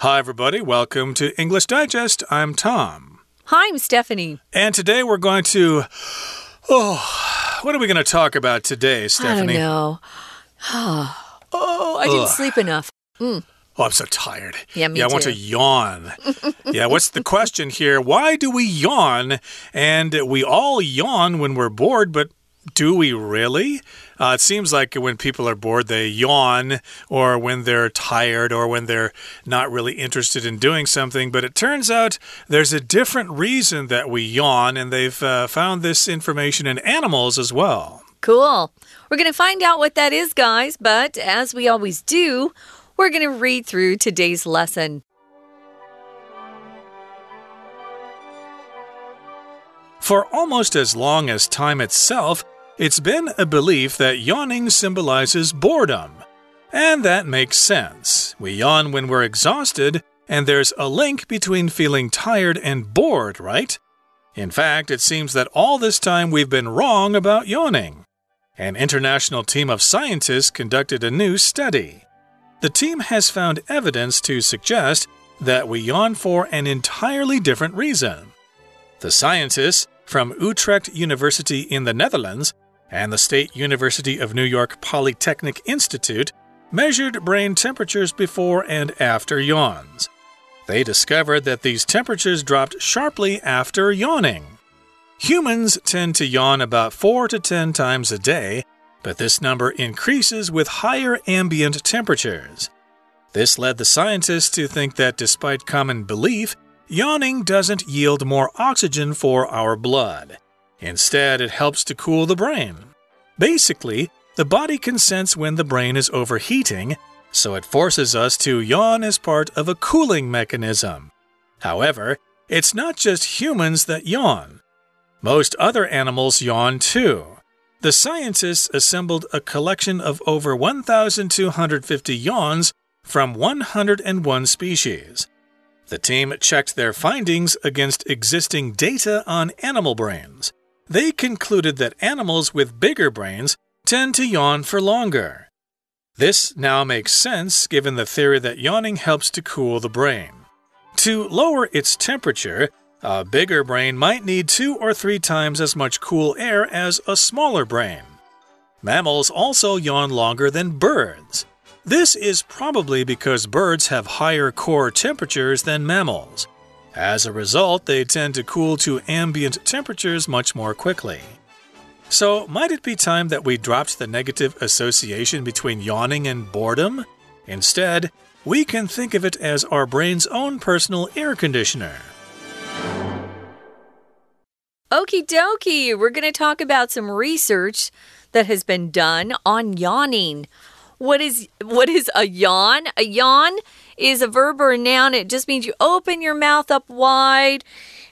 Hi, everybody. Welcome to English Digest. I'm Tom. Hi, I'm Stephanie. And today we're going to. Oh, what are we going to talk about today, Stephanie? I don't know. oh, I didn't Ugh. sleep enough. Mm. Oh, I'm so tired. Yeah, me too. yeah, I want to yawn. yeah, what's the question here? Why do we yawn? And we all yawn when we're bored, but do we really? Uh, it seems like when people are bored, they yawn, or when they're tired, or when they're not really interested in doing something. But it turns out there's a different reason that we yawn, and they've uh, found this information in animals as well. Cool. We're going to find out what that is, guys. But as we always do, we're going to read through today's lesson. For almost as long as time itself, it's been a belief that yawning symbolizes boredom. And that makes sense. We yawn when we're exhausted, and there's a link between feeling tired and bored, right? In fact, it seems that all this time we've been wrong about yawning. An international team of scientists conducted a new study. The team has found evidence to suggest that we yawn for an entirely different reason. The scientists from Utrecht University in the Netherlands and the State University of New York Polytechnic Institute measured brain temperatures before and after yawns. They discovered that these temperatures dropped sharply after yawning. Humans tend to yawn about 4 to 10 times a day, but this number increases with higher ambient temperatures. This led the scientists to think that despite common belief, yawning doesn't yield more oxygen for our blood. Instead, it helps to cool the brain. Basically, the body can sense when the brain is overheating, so it forces us to yawn as part of a cooling mechanism. However, it's not just humans that yawn. Most other animals yawn too. The scientists assembled a collection of over 1,250 yawns from 101 species. The team checked their findings against existing data on animal brains. They concluded that animals with bigger brains tend to yawn for longer. This now makes sense given the theory that yawning helps to cool the brain. To lower its temperature, a bigger brain might need two or three times as much cool air as a smaller brain. Mammals also yawn longer than birds. This is probably because birds have higher core temperatures than mammals. As a result, they tend to cool to ambient temperatures much more quickly. So, might it be time that we dropped the negative association between yawning and boredom? Instead, we can think of it as our brain's own personal air conditioner. Okie dokie. We're going to talk about some research that has been done on yawning. What is what is a yawn? A yawn is a verb or a noun. It just means you open your mouth up wide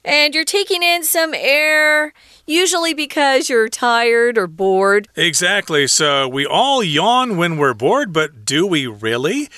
and you're taking in some air, usually because you're tired or bored. Exactly. So, we all yawn when we're bored, but do we really?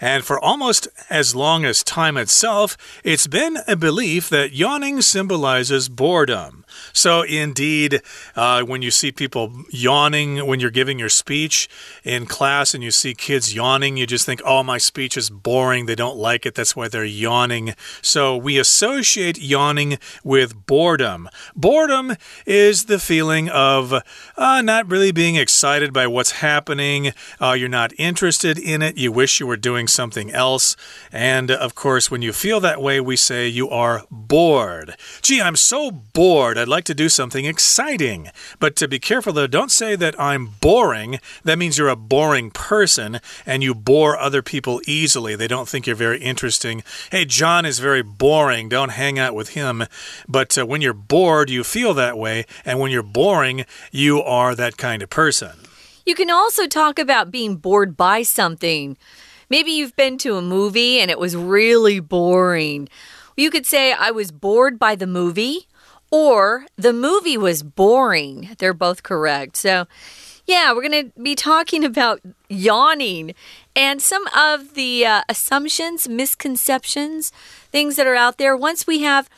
And for almost as long as time itself, it's been a belief that yawning symbolizes boredom. So, indeed, uh, when you see people yawning when you're giving your speech in class and you see kids yawning, you just think, oh, my speech is boring. They don't like it. That's why they're yawning. So, we associate yawning with boredom. Boredom is the feeling of uh, not really being excited by what's happening. Uh, you're not interested in it. You wish you were doing something else. And of course, when you feel that way, we say you are bored. Gee, I'm so bored. I'd like to do something exciting. But to be careful, though, don't say that I'm boring. That means you're a boring person and you bore other people easily. They don't think you're very interesting. Hey, John is very boring. Don't hang out with him. But uh, when you're bored, you feel that way. And when you're boring, you are that kind of person. You can also talk about being bored by something. Maybe you've been to a movie and it was really boring. You could say, I was bored by the movie, or the movie was boring. They're both correct. So, yeah, we're going to be talking about yawning and some of the uh, assumptions, misconceptions, things that are out there. Once we have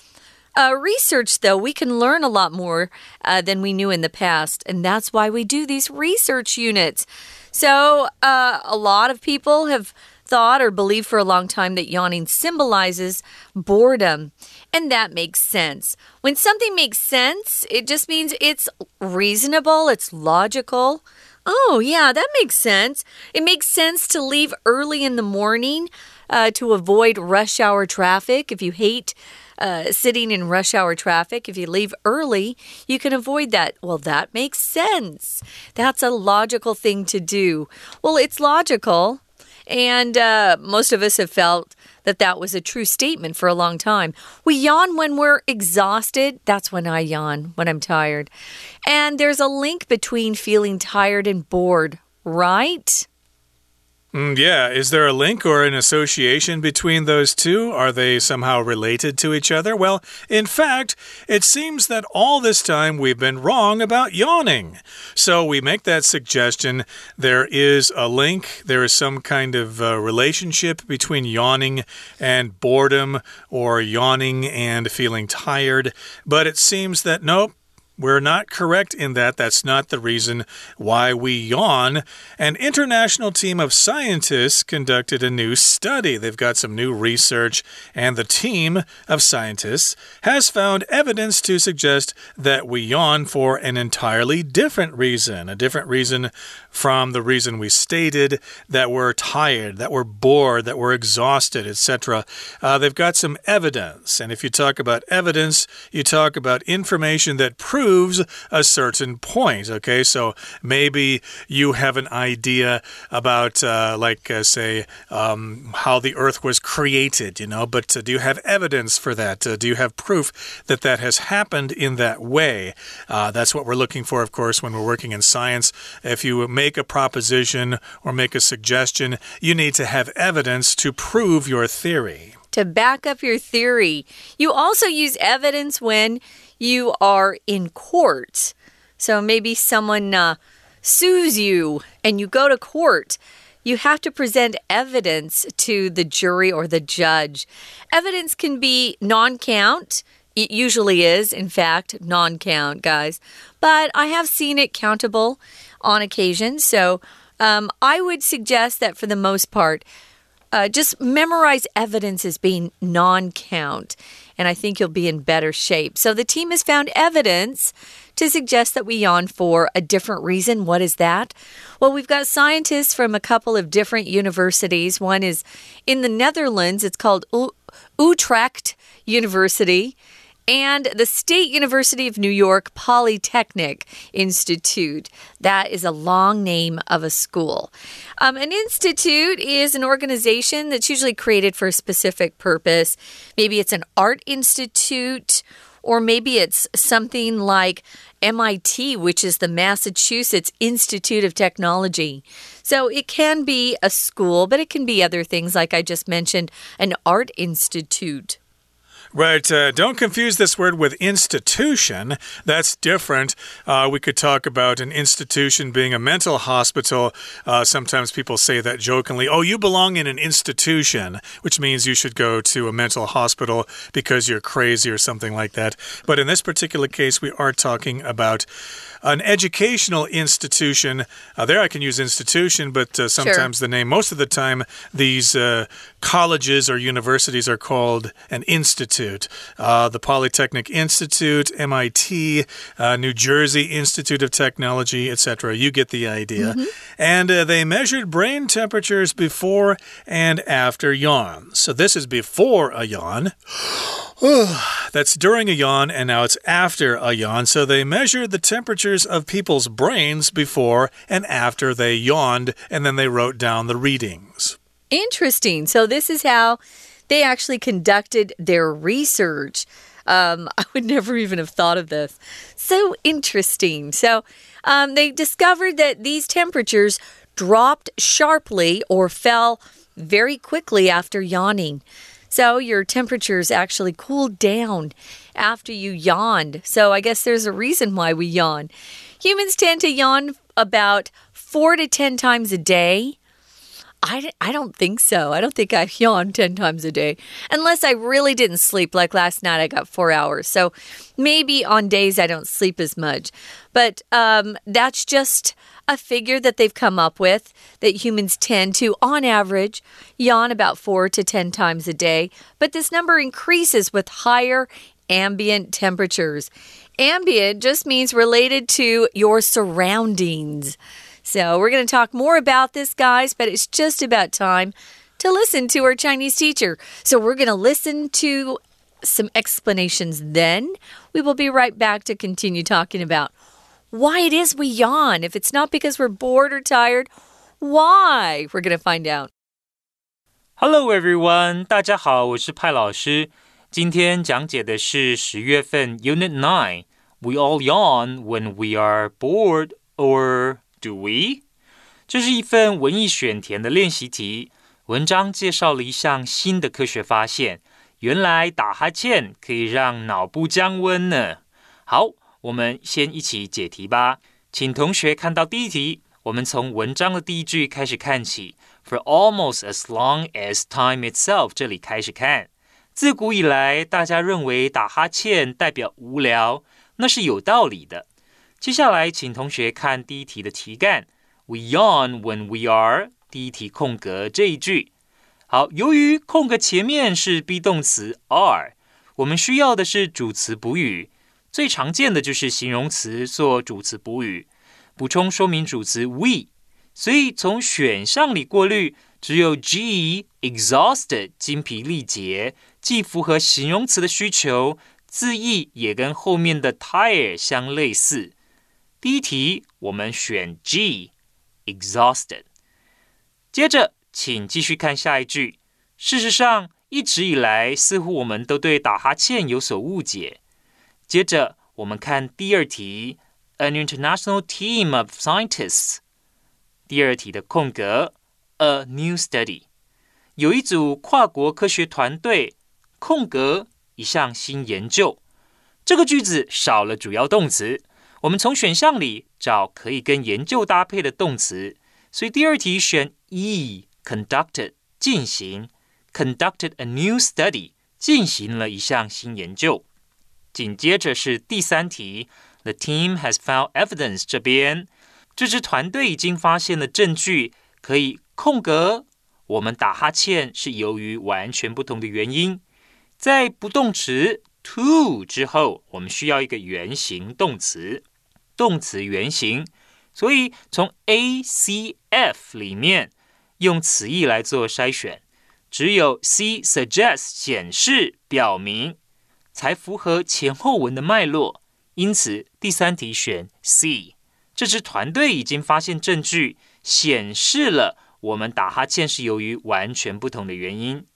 uh, research, though, we can learn a lot more uh, than we knew in the past. And that's why we do these research units. So, uh, a lot of people have thought or believed for a long time that yawning symbolizes boredom. And that makes sense. When something makes sense, it just means it's reasonable, it's logical. Oh, yeah, that makes sense. It makes sense to leave early in the morning uh, to avoid rush hour traffic. If you hate uh, sitting in rush hour traffic, if you leave early, you can avoid that. Well, that makes sense. That's a logical thing to do. Well, it's logical. And uh, most of us have felt that that was a true statement for a long time. We yawn when we're exhausted. That's when I yawn, when I'm tired. And there's a link between feeling tired and bored, right? Mm, yeah, is there a link or an association between those two? Are they somehow related to each other? Well, in fact, it seems that all this time we've been wrong about yawning. So we make that suggestion. There is a link, there is some kind of uh, relationship between yawning and boredom or yawning and feeling tired. But it seems that nope, we're not correct in that. That's not the reason why we yawn. An international team of scientists conducted a new study. They've got some new research, and the team of scientists has found evidence to suggest that we yawn for an entirely different reason. A different reason from the reason we stated that we're tired, that we're bored, that we're exhausted, etc. Uh, they've got some evidence. And if you talk about evidence, you talk about information that proves a certain point. Okay, so maybe you have an idea about, uh, like, uh, say, um, how the earth was created, you know, but uh, do you have evidence for that? Uh, do you have proof that that has happened in that way? Uh, that's what we're looking for, of course, when we're working in science. If you make a proposition or make a suggestion, you need to have evidence to prove your theory. To back up your theory, you also use evidence when you are in court. So maybe someone uh, sues you and you go to court you have to present evidence to the jury or the judge. Evidence can be non count. It usually is, in fact, non count, guys. But I have seen it countable on occasion. So um, I would suggest that for the most part, uh, just memorize evidence as being non count, and I think you'll be in better shape. So, the team has found evidence to suggest that we yawn for a different reason. What is that? Well, we've got scientists from a couple of different universities. One is in the Netherlands, it's called Utrecht University and the State University of New York Polytechnic Institute. That is a long name of a school. Um, an institute is an organization that's usually created for a specific purpose. Maybe it's an art institute. Or maybe it's something like MIT, which is the Massachusetts Institute of Technology. So it can be a school, but it can be other things, like I just mentioned, an art institute. Right. Uh, don't confuse this word with institution. That's different. Uh, we could talk about an institution being a mental hospital. Uh, sometimes people say that jokingly. Oh, you belong in an institution, which means you should go to a mental hospital because you're crazy or something like that. But in this particular case, we are talking about an educational institution. Uh, there I can use institution, but uh, sometimes sure. the name, most of the time, these uh, colleges or universities are called an institute. Uh, the Polytechnic Institute, MIT, uh, New Jersey Institute of Technology, etc. You get the idea. Mm -hmm. And uh, they measured brain temperatures before and after yawns. So this is before a yawn. That's during a yawn, and now it's after a yawn. So they measured the temperatures of people's brains before and after they yawned, and then they wrote down the readings. Interesting. So this is how they actually conducted their research. Um, I would never even have thought of this. So interesting. So um, they discovered that these temperatures dropped sharply or fell very quickly after yawning. So your temperatures actually cooled down after you yawned. So I guess there's a reason why we yawn. Humans tend to yawn about four to 10 times a day. I, I don't think so. I don't think I yawn 10 times a day unless I really didn't sleep. Like last night, I got four hours. So maybe on days I don't sleep as much. But um, that's just a figure that they've come up with that humans tend to, on average, yawn about four to 10 times a day. But this number increases with higher ambient temperatures. Ambient just means related to your surroundings. So, we're going to talk more about this, guys, but it's just about time to listen to our Chinese teacher. So, we're going to listen to some explanations then. We will be right back to continue talking about why it is we yawn. If it's not because we're bored or tired, why? We're going to find out. Hello everyone，大家好，我是派老师。 今天讲解的是十月份 Unit Nine。We all yawn when we are bored or Do we？这是一份文艺选填的练习题。文章介绍了一项新的科学发现，原来打哈欠可以让脑部降温呢。好，我们先一起解题吧。请同学看到第一题，我们从文章的第一句开始看起。For almost as long as time itself，这里开始看。 自古以来，大家认为打哈欠代表无聊，那是有道理的。接下来，请同学看第一题的题干：We yawn when we are。第一题空格这一句。好，由于空格前面是 be 动词 are，我们需要的是主词补语。最常见的就是形容词做主词补语，补充说明主词 we。所以从选项里过滤，只有 G exhausted 精疲力竭，既符合形容词的需求，字义也跟后面的 tire 相类似。第一题我们选 G，exhausted。接着，请继续看下一句。事实上，一直以来，似乎我们都对打哈欠有所误解。接着，我们看第二题，An international team of scientists。第二题的空格，A new study，有一组跨国科学团队。空格，一项新研究。这个句子少了主要动词。我们从选项里找可以跟研究搭配的动词，所以第二题选 E，conducted 进行，conducted a new study 进行了一项新研究。紧接着是第三题，The team has found evidence 这边，这支团队已经发现了证据，可以空格。我们打哈欠是由于完全不同的原因，在不动词 to 之后，我们需要一个原形动词。动词原形，所以从 A、C、F 里面用词义来做筛选，只有 C suggest 显示表明才符合前后文的脉络，因此第三题选 C。这支团队已经发现证据，显示了我们打哈欠是由于完全不同的原因。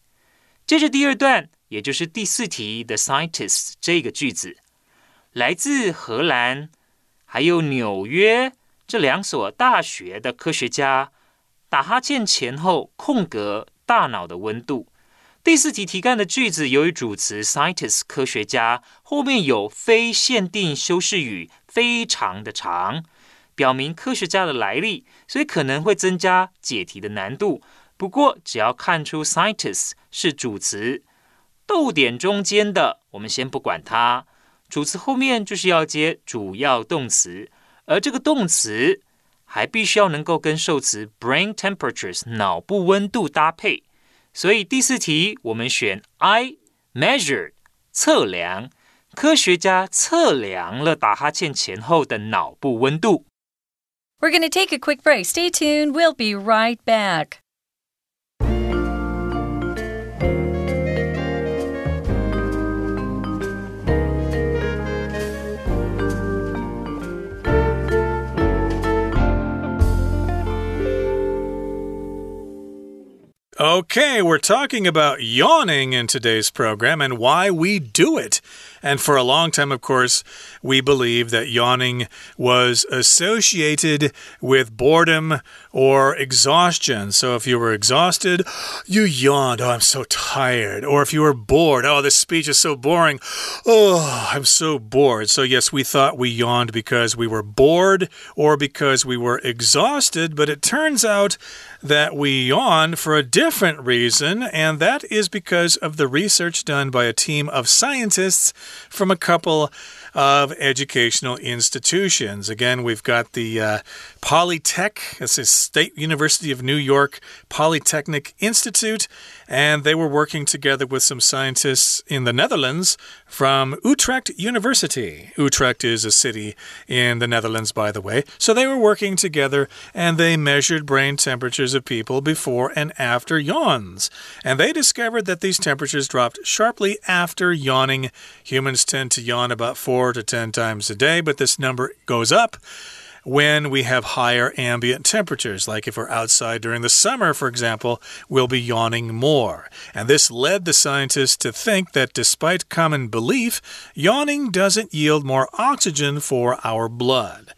接着第二段，也就是第四题的 scientists 这个句子，来自荷兰。还有纽约这两所大学的科学家打哈欠前后空格大脑的温度。第四题题干的句子由于主词 scientist 科学家后面有非限定修饰语，非常的长，表明科学家的来历，所以可能会增加解题的难度。不过只要看出 scientists 是主词，逗点中间的我们先不管它。主词后面就是要接主要动词，而这个动词还必须要能够跟受词 brain temperatures 脑部温度搭配。所以第四题我们选 I measured 测量，科学家测量了打哈欠前后的脑部温度。We're going to take a quick break. Stay tuned. We'll be right back. Okay, we're talking about yawning in today's program and why we do it. And for a long time, of course, we believed that yawning was associated with boredom or exhaustion. So if you were exhausted, you yawned. Oh, I'm so tired. Or if you were bored, oh, this speech is so boring. Oh, I'm so bored. So, yes, we thought we yawned because we were bored or because we were exhausted, but it turns out that we yawn for a different reason, and that is because of the research done by a team of scientists from a couple of educational institutions. Again, we've got the uh, Polytech, this is State University of New York Polytechnic Institute, and they were working together with some scientists in the Netherlands from Utrecht University. Utrecht is a city in the Netherlands, by the way. So they were working together and they measured brain temperatures of people before and after yawns. And they discovered that these temperatures dropped sharply after yawning. Humans tend to yawn about four to ten times a day, but this number goes up when we have higher ambient temperatures. Like if we're outside during the summer, for example, we'll be yawning more. And this led the scientists to think that despite common belief, yawning doesn't yield more oxygen for our blood.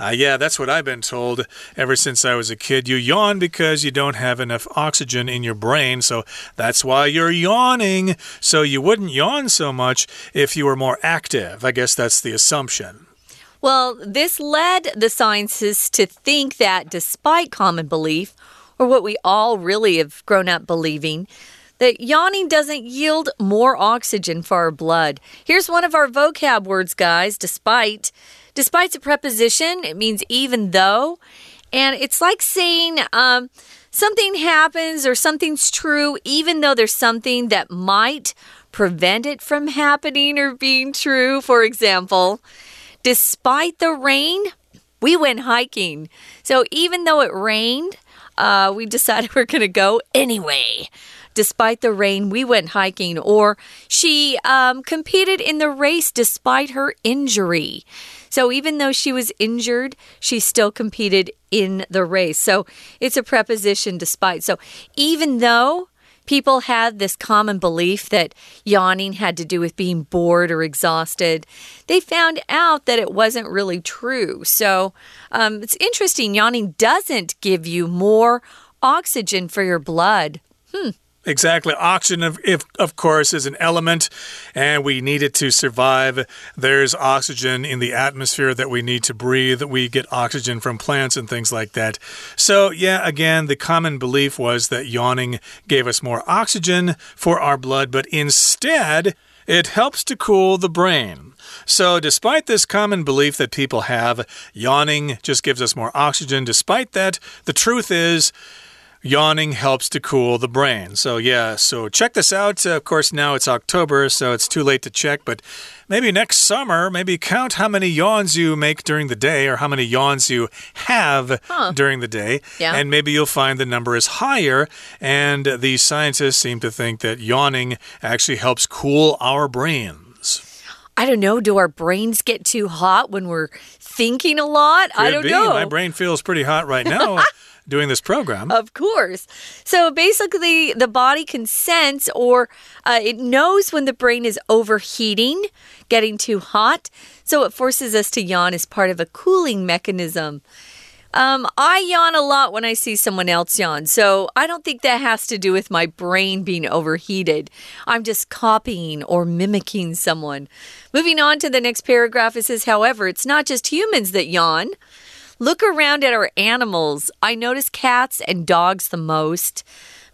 Uh, yeah, that's what I've been told ever since I was a kid. You yawn because you don't have enough oxygen in your brain, so that's why you're yawning. So you wouldn't yawn so much if you were more active. I guess that's the assumption. Well, this led the scientists to think that despite common belief, or what we all really have grown up believing, that yawning doesn't yield more oxygen for our blood. Here's one of our vocab words, guys. Despite. Despite's a preposition, it means even though. And it's like saying um, something happens or something's true, even though there's something that might prevent it from happening or being true. For example, Despite the rain, we went hiking. So even though it rained, uh, we decided we're going to go anyway. Despite the rain, we went hiking. Or she um, competed in the race despite her injury. So even though she was injured, she still competed in the race. So it's a preposition despite. So even though People had this common belief that yawning had to do with being bored or exhausted. They found out that it wasn't really true. So um, it's interesting. Yawning doesn't give you more oxygen for your blood. Hmm. Exactly. Oxygen, of, if, of course, is an element and we need it to survive. There's oxygen in the atmosphere that we need to breathe. We get oxygen from plants and things like that. So, yeah, again, the common belief was that yawning gave us more oxygen for our blood, but instead, it helps to cool the brain. So, despite this common belief that people have, yawning just gives us more oxygen. Despite that, the truth is, Yawning helps to cool the brain. So, yeah, so check this out. Uh, of course, now it's October, so it's too late to check, but maybe next summer, maybe count how many yawns you make during the day or how many yawns you have huh. during the day. Yeah. And maybe you'll find the number is higher. And these scientists seem to think that yawning actually helps cool our brains. I don't know. Do our brains get too hot when we're thinking a lot? Could I don't be. know. My brain feels pretty hot right now. doing this program. Of course. So basically, the body can sense or uh, it knows when the brain is overheating, getting too hot. So it forces us to yawn as part of a cooling mechanism. Um, I yawn a lot when I see someone else yawn, so I don't think that has to do with my brain being overheated. I'm just copying or mimicking someone. Moving on to the next paragraph, it says, however, it's not just humans that yawn. Look around at our animals. I notice cats and dogs the most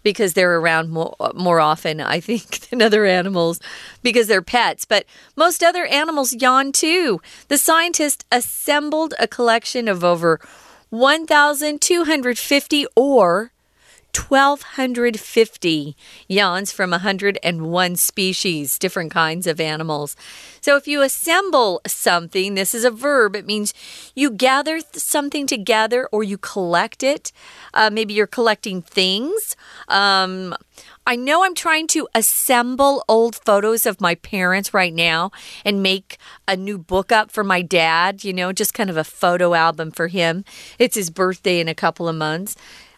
because they're around more, more often, I think, than other animals because they're pets. But most other animals yawn too. The scientists assembled a collection of over 1,250 or 1,250 yawns from 101 species, different kinds of animals. So if you assemble something, this is a verb, it means you gather something together or you collect it. Uh, maybe you're collecting things. Um, I know I'm trying to assemble old photos of my parents right now and make a new book up for my dad, you know, just kind of a photo album for him. It's his birthday in a couple of months.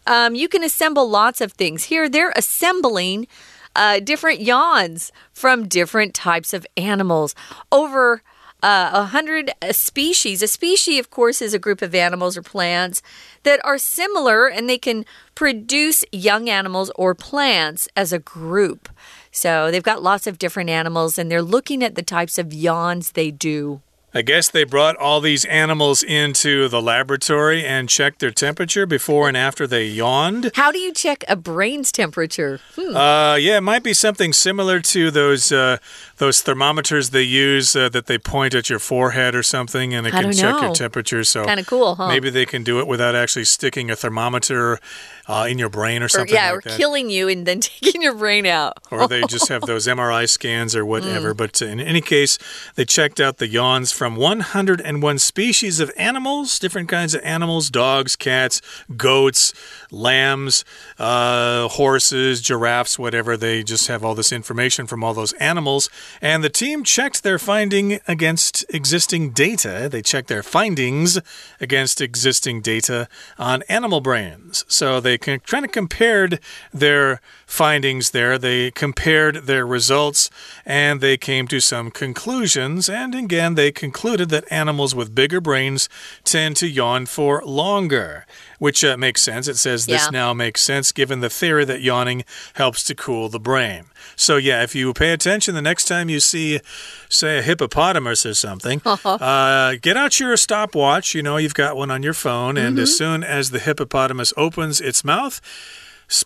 Um, you can assemble lots of things. Here, they're assembling uh, different yawns from different types of animals. Over uh, a hundred species. A species, of course, is a group of animals or plants that are similar and they can produce young animals or plants as a group. So they've got lots of different animals and they're looking at the types of yawns they do. I guess they brought all these animals into the laboratory and checked their temperature before and after they yawned. How do you check a brain's temperature? Hmm. Uh, yeah, it might be something similar to those uh, those thermometers they use uh, that they point at your forehead or something, and it I can check know. your temperature. So kind of cool, huh? Maybe they can do it without actually sticking a thermometer uh, in your brain or something. Or, yeah, like or that. killing you and then taking your brain out. or they just have those MRI scans or whatever. Mm. But in any case, they checked out the yawns from 101 species of animals, different kinds of animals dogs, cats, goats, lambs, uh, horses, giraffes, whatever. They just have all this information from all those animals. And the team checked their finding against existing data. They checked their findings against existing data on animal brains. So they kind of compared their findings there. They compared their results and they came to some conclusions. And again, they concluded that animals with bigger brains tend to yawn for longer, which uh, makes sense. It says this Yeah. now makes sense given the theory that yawning helps to cool the brain. So, yeah, if you pay attention the next time you see, say, a hippopotamus or something, uh, get out your stopwatch. You know, you've got one on your phone, and as soon as the hippopotamus opens its mouth,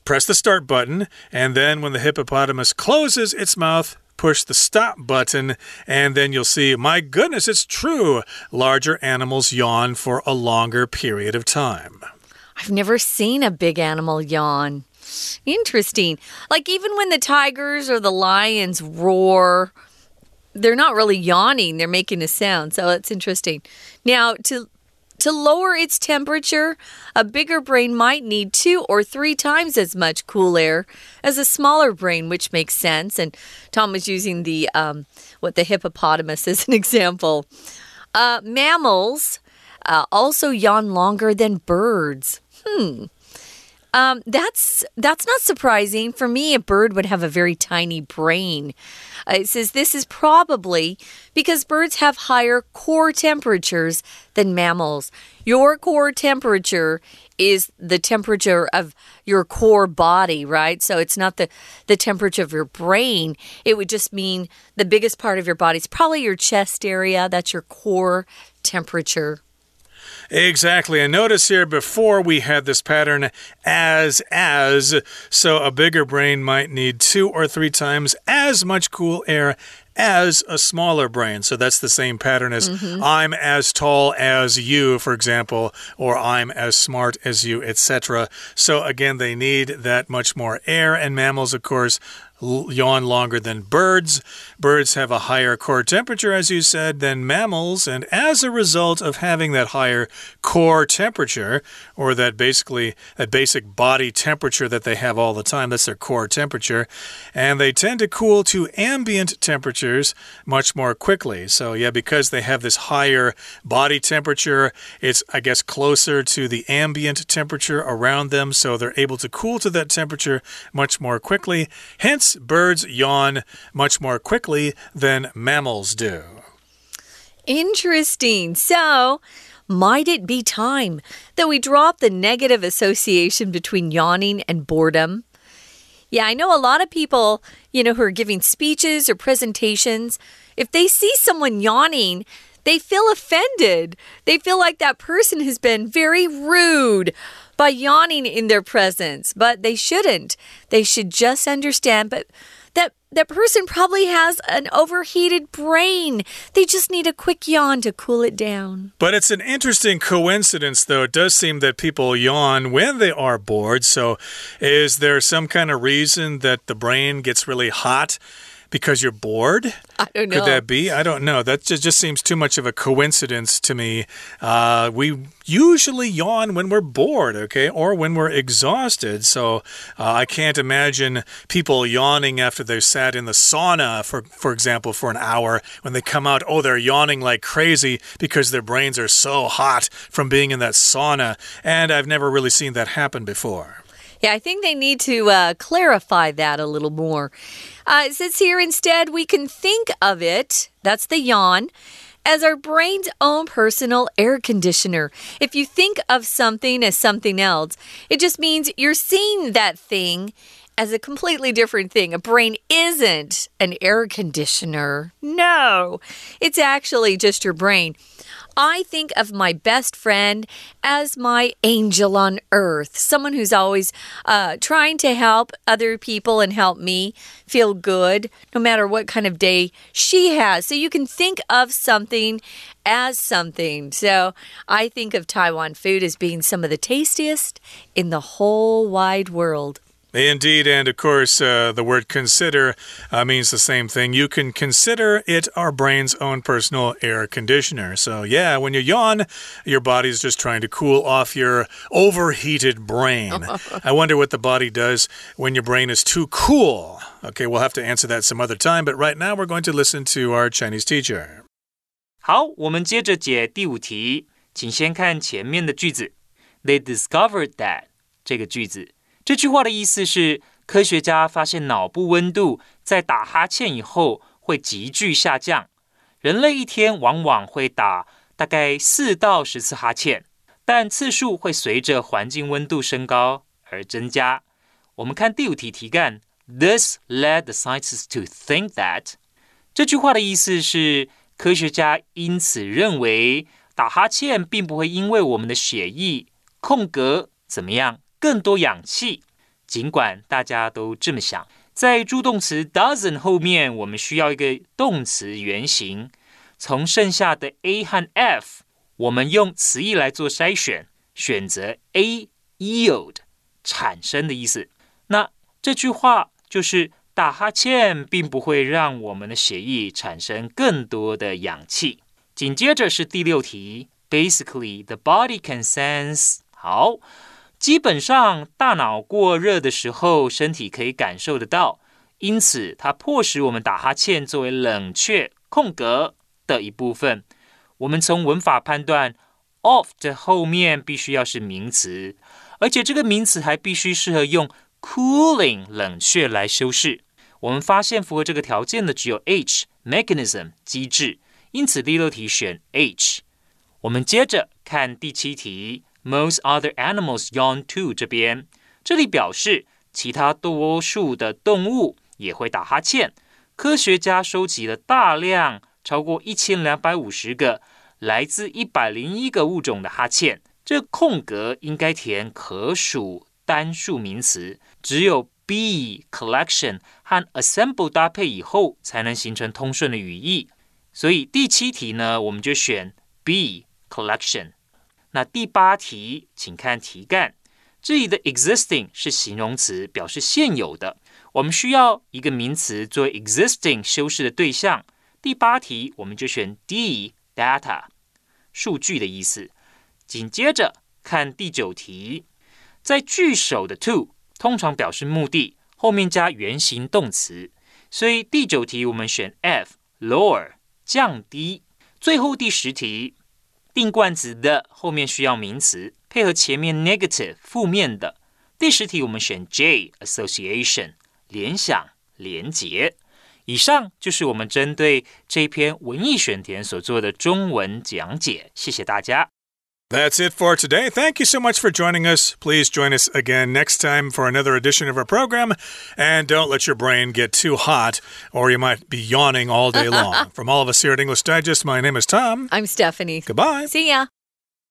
press the start button, and then when the hippopotamus closes its mouth, push the stop button, and then you'll see, my goodness, it's true. Larger animals yawn for a longer period of time. I've never seen a big animal yawn. Interesting. Like even when the tigers or the lions roar, they're not really yawning, they're making a sound. So it's interesting. Now, to to lower its temperature, a bigger brain might need two or three times as much cool air as a smaller brain, which makes sense. And Tom was using the um, what the hippopotamus as an example. Uh, mammals uh, also yawn longer than birds. Hmm. Um, that's that's not surprising. For me, a bird would have a very tiny brain. Uh, it says this is probably because birds have higher core temperatures than mammals. Your core temperature is the temperature of your core body, right? So it's not the the temperature of your brain. It would just mean the biggest part of your body. It's probably your chest area. That's your core temperature. Exactly. And notice here before we had this pattern as as, so a bigger brain might need two or three times as much cool air as a smaller brain. So that's the same pattern as mm-hmm. I'm as tall as you, for example, or I'm as smart as you, etc. So again, they need that much more air. And mammals, of course, yawn longer than birds. Birds have a higher core temperature, as you said, than mammals. And as a result of having that higher core temperature, or that basically that basic body temperature that they have all the time, that's their core temperature, and they tend to cool to ambient temperatures much more quickly. So, yeah, because they have this higher body temperature, it's, I guess, closer to the ambient temperature around them. So they're able to cool to that temperature much more quickly. Hence, birds yawn much more quickly than mammals do. Interesting. So, might it be time that we drop the negative association between yawning and boredom? Yeah, I know a lot of people, you know, who are giving speeches or presentations, if they see someone yawning, they feel offended. They feel like that person has been very rude by yawning in their presence, but they shouldn't. They should just understand but that that person probably has an overheated brain. They just need a quick yawn to cool it down. But it's an interesting coincidence, though. It does seem that people yawn when they are bored. So, is there some kind of reason that the brain gets really hot? Because you're bored? I don't know. Could that be? I don't know. That just, just seems too much of a coincidence to me. Uh, we usually yawn when we're bored, okay, or when we're exhausted. So uh, I can't imagine people yawning after they've sat in the sauna, for for example, for an hour. When they come out, oh, they're yawning like crazy because their brains are so hot from being in that sauna. And I've never really seen that happen before. Yeah, I think they need to uh, clarify that a little more. Uh, it says here instead, we can think of it, that's the yawn, as our brain's own personal air conditioner. If you think of something as something else, it just means you're seeing that thing as a completely different thing. A brain isn't an air conditioner. No, it's actually just your brain. I think of my best friend as my angel on earth, someone who's always uh, trying to help other people and help me feel good, no matter what kind of day she has. So you can think of something as something. So I think of Taiwan food as being some of the tastiest in the whole wide world. Indeed, and of course, uh, the word consider uh, means the same thing. You can consider it our brain's own personal air conditioner. So, yeah, when you yawn, your body's just trying to cool off your overheated brain. I wonder what the body does when your brain is too cool. Okay, we'll have to answer that some other time, but right now we're going to listen to our Chinese teacher. 好，我们接着解第五题，请先看前面的句子。They discovered that 这个句子。 这句话的意思是，科学家发现脑部温度在打哈欠以后会急剧下降。人类一天往往会打大概四到十次哈欠，但次数会随着环境温度升高而增加。我们看第五题题干，This led the scientists to think that 这句话的意思是，科学家因此认为打哈欠并不会因为我们的血液空格怎么样。更多氧气，尽管大家都这么想，在助动词 doesn't 后面，我们需要一个动词原形。从剩下的 a 和 f，我们用词义来做筛选，选择 a yield 产生的意思。那这句话就是打哈欠并不会让我们的血液产生更多的氧气。紧接着是第六题，basically the body can sense 好。基本上，大脑过热的时候，身体可以感受得到，因此它迫使我们打哈欠作为冷却空格的一部分。我们从文法判断，of 的后面必须要是名词，而且这个名词还必须适合用 cooling 冷却来修饰。我们发现符合这个条件的只有 H mechanism 机制，因此第六题选 H。我们接着看第七题。Most other animals yawn too。这边这里表示其他多数的动物也会打哈欠。科学家收集了大量超过一千两百五十个来自一百零一个物种的哈欠。这空格应该填可数单数名词，只有 be collection 和 assemble 搭配以后，才能形成通顺的语义。所以第七题呢，我们就选 be collection。那第八题，请看题干。这里的 existing 是形容词，表示现有的。我们需要一个名词作为 existing 修饰的对象。第八题我们就选 D data 数据的意思。紧接着看第九题，在句首的 to 通常表示目的，后面加原形动词，所以第九题我们选 F lower 降低。最后第十题。定冠词的后面需要名词，配合前面 negative 负面的。第十题我们选 J association 联想连结。以上就是我们针对这篇文艺选填所做的中文讲解，谢谢大家。That's it for today. Thank you so much for joining us. Please join us again next time for another edition of our program. And don't let your brain get too hot, or you might be yawning all day long. From all of us here at English Digest, my name is Tom. I'm Stephanie. Goodbye. See ya.